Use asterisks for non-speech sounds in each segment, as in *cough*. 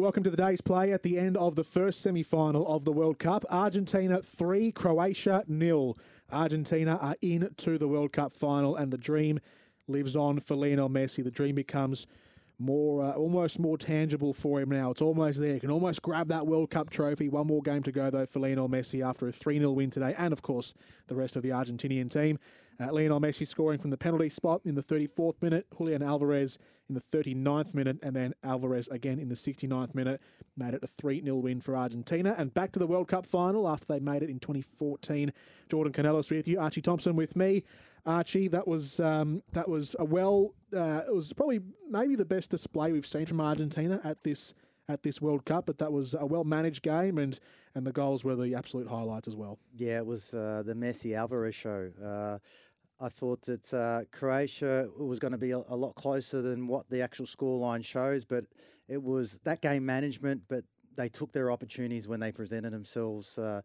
Welcome to the day's play at the end of the first semi final of the World Cup. Argentina 3, Croatia nil. Argentina are in to the World Cup final, and the dream lives on for Lionel Messi. The dream becomes more, uh, almost more tangible for him now. It's almost there. He can almost grab that World Cup trophy. One more game to go, though, for Lionel Messi after a 3 0 win today, and of course, the rest of the Argentinian team. Uh, Lionel Messi scoring from the penalty spot in the 34th minute, Julian Alvarez in the 39th minute, and then Alvarez again in the 69th minute made it a 3 0 win for Argentina. And back to the World Cup final after they made it in 2014. Jordan Canellos with you, Archie Thompson with me. Archie, that was um, that was a well, uh, it was probably maybe the best display we've seen from Argentina at this at this World Cup, but that was a well managed game and and the goals were the absolute highlights as well. Yeah, it was uh, the Messi Alvarez show. Uh, I thought that uh, Croatia was going to be a, a, lot closer than what the actual scoreline shows, but it was that game management. But they took their opportunities when they presented themselves. Uh,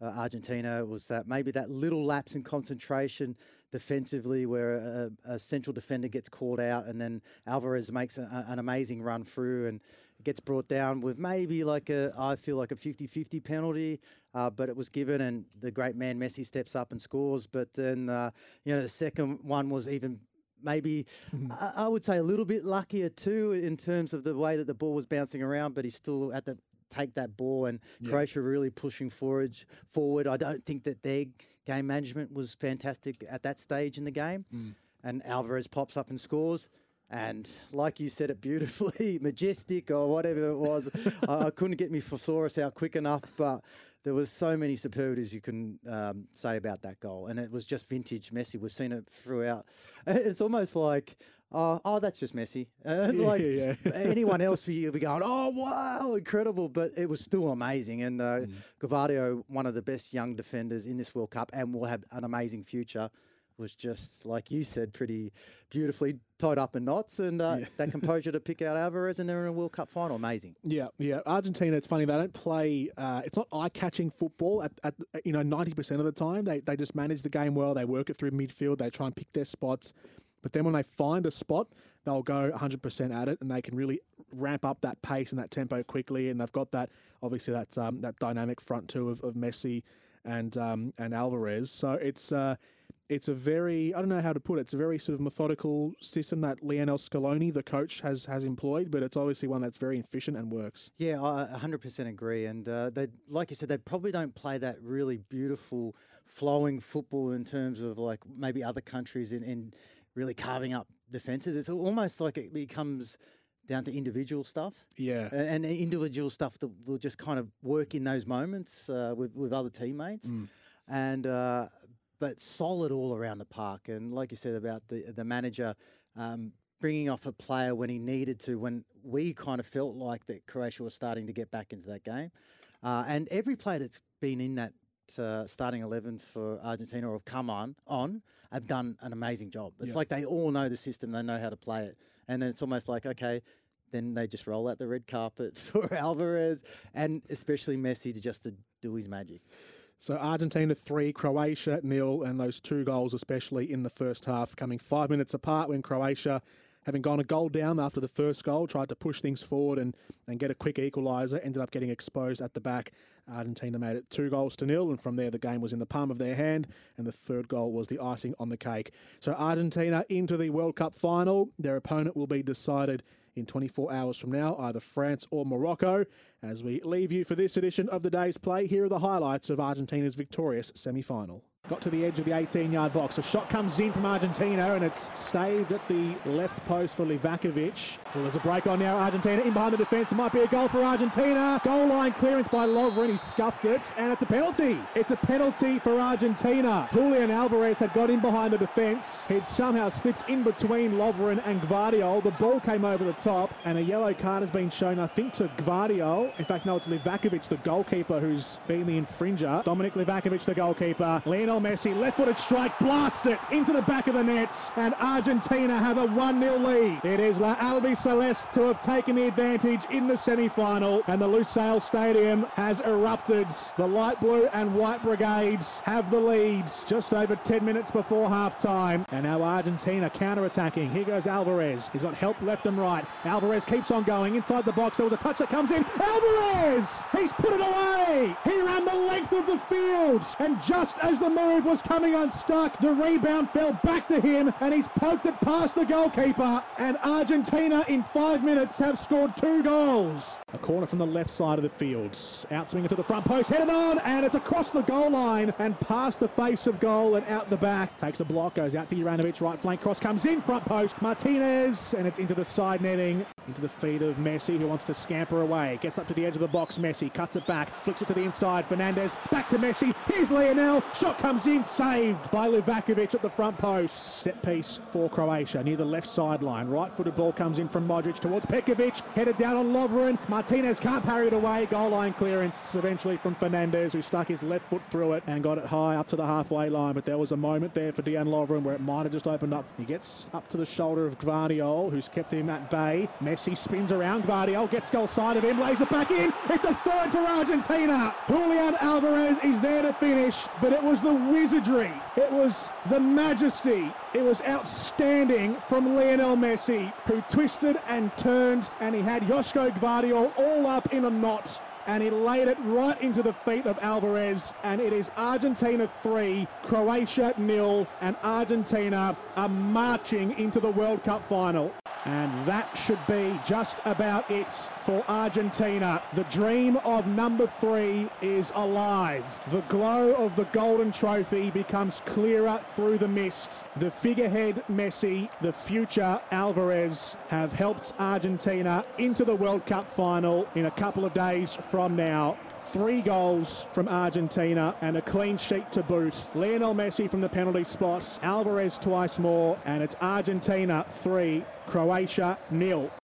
uh, Argentina was that maybe that little lapse in concentration defensively where a, a central defender gets caught out and then Alvarez makes a, an amazing run through and gets brought down with maybe like a, I feel like a 50-50 penalty, uh, but it was given and the great man Messi steps up and scores. But then, uh, you know, the second one was even maybe *laughs* I, I would say a little bit luckier too in terms of the way that the ball was bouncing around, but he still had to take that ball and yeah. Croatia really pushing forward. Forward, I don't think that their game management was fantastic at that stage in the game. Mm. And Alvarez pops up and scores. And *laughs* like you said it beautifully, *laughs* majestic or whatever it was, I, I, couldn't get my thesaurus out quick enough, but there was so many superlatives you can um, say about that goal, and it was just vintage Messi. We've seen it throughout. It's almost like. Oh, oh, that's just Messi. *laughs* Uh, yeah, like yeah. anyone else, you'll be going, "Oh, wow, incredible!" But it was still amazing. And uh, mm. Gvardiol, one of the best young defenders in this World Cup, and will have an amazing future was just like you said, pretty beautifully tied up in knots, and uh, yeah. that composure to pick out Alvarez, and they're in a World Cup final. Amazing. Yeah, yeah. Argentina. It's funny they don't play. Uh, it's not eye-catching football. At, at you know ninety percent of the time, they they just manage the game well. They work it through midfield. They try and pick their spots. But then when they find a spot, they'll go 100% at it, and they can really ramp up that pace and that tempo quickly. And they've got that obviously that um, that dynamic front two of, of Messi and um, and Alvarez. So it's uh, it's a very I don't know how to put it. It's a very sort of methodical system that Lionel Scaloni, the coach, has has employed, but it's obviously one that's very efficient and works. Yeah, I 100% agree. And uh, they, like you said, they probably don't play that really beautiful, flowing football in terms of like maybe other countries in, in really carving up defenses. It's almost like it becomes down to individual stuff. Yeah. And, individual stuff that will just kind of work in those moments uh, with, with other teammates. Mm. And uh, but solid all around the park. And like you said about the the manager um, bringing off a player when he needed to, when we kind of felt like that Croatia was starting to get back into that game, uh, and every player that's been in that. Uh, starting eleven for Argentina or have come on on have done an amazing job. It's yeah. like they all know the system, they know how to play it, and then it's almost like okay, then they just roll out the red carpet *laughs* for Alvarez and especially Messi to just to do his magic. So Argentina three, Croatia nil, and those two goals, especially in the first half, coming five minutes apart when Croatia, having gone a goal down after the first goal, tried to push things forward and, and get a quick equaliser, ended up getting exposed at the back. Argentina made it two goals to nil, and from there the game was in the palm of their hand, and the third goal was the icing on the cake. So Argentina into the World Cup final. Their opponent will be decided in 24 hours from now, either France or Morocco. As we leave you for this edition of the day's play, here are the highlights of Argentina's victorious semi final. Got to the edge of the 18 yard box. A shot comes in from Argentina and it's saved at the left post for Livakovic. Well, there's a break on now. Argentina in behind the defence. It might be a goal for Argentina. Goal line clearance by Lovren. He scuffed it and it's a penalty. It's a penalty for Argentina. Julian Alvarez had got in behind the defence. He'd somehow slipped in between Lovren and Gvardiol. The ball came over the top and a yellow card has been shown, I think, to Gvardiol. In fact, no, it's Livakovic, the goalkeeper, who's been the infringer. Dominic Livakovic, the goalkeeper. Lionel Messi, left-footed strike, blasts it into the back of the nets, and Argentina have a 1-0 lead. It is La Albiceleste to have taken the advantage in the semi-final, and the Lusail Stadium has erupted. The light blue and white brigades have the leads just over 10 minutes before half-time, and now Argentina counter-attacking. Here goes Alvarez. He's got help left and right. Alvarez keeps on going inside the box. There was a touch that comes in. Alvarez! He's put it away! He ran the length of the field, and just as the was coming unstuck, the rebound fell back to him, and he's poked it past the goalkeeper. And Argentina in five minutes have scored two goals. A corner from the left side of the field. Outswing it to the front post, headed on, and it's across the goal line and past the face of goal and out the back. Takes a block, goes out to Juranovic, right flank cross comes in, front post. Martinez, and it's into the side netting, into the feet of Messi, who wants to scamper away. Gets up to the edge of the box, Messi cuts it back, flicks it to the inside. Fernandez back to Messi. Here's Lionel. Shot comes in, saved by Livakovic at the front post. Set piece for Croatia near the left sideline. Right footed ball comes in from Modric towards Petkovic. Headed down on Lovren. Martinez can't parry it away. Goal line clearance eventually from Fernandez, who stuck his left foot through it and got it high up to the halfway line. But there was a moment there for Dejan Lovren where it might have just opened up. He gets up to the shoulder of Gvardiol, who's kept him at bay. Messi spins around Gvardiol, gets goal side of him, lays it back in. It's a third for Argentina. Julian Alvarez is there to finish, but it was the wizardry. It was the majesty. It was outstanding from Lionel Messi, who twisted and turned, and he had Joško Gvardiol all up in a knot and he laid it right into the feet of Alvarez. And it is Argentina 3, Croatia nil, and Argentina are marching into the World Cup final. And that should be just about it for Argentina. The dream of number three is alive. The glow of the golden trophy becomes clearer through the mist. The figurehead Messi, the future Alvarez have helped Argentina into the World Cup final in a couple of days from now. Three goals from Argentina and a clean sheet to boot. Lionel Messi from the penalty spot, Alvarez twice more, and it's Argentina three, Croatia nil.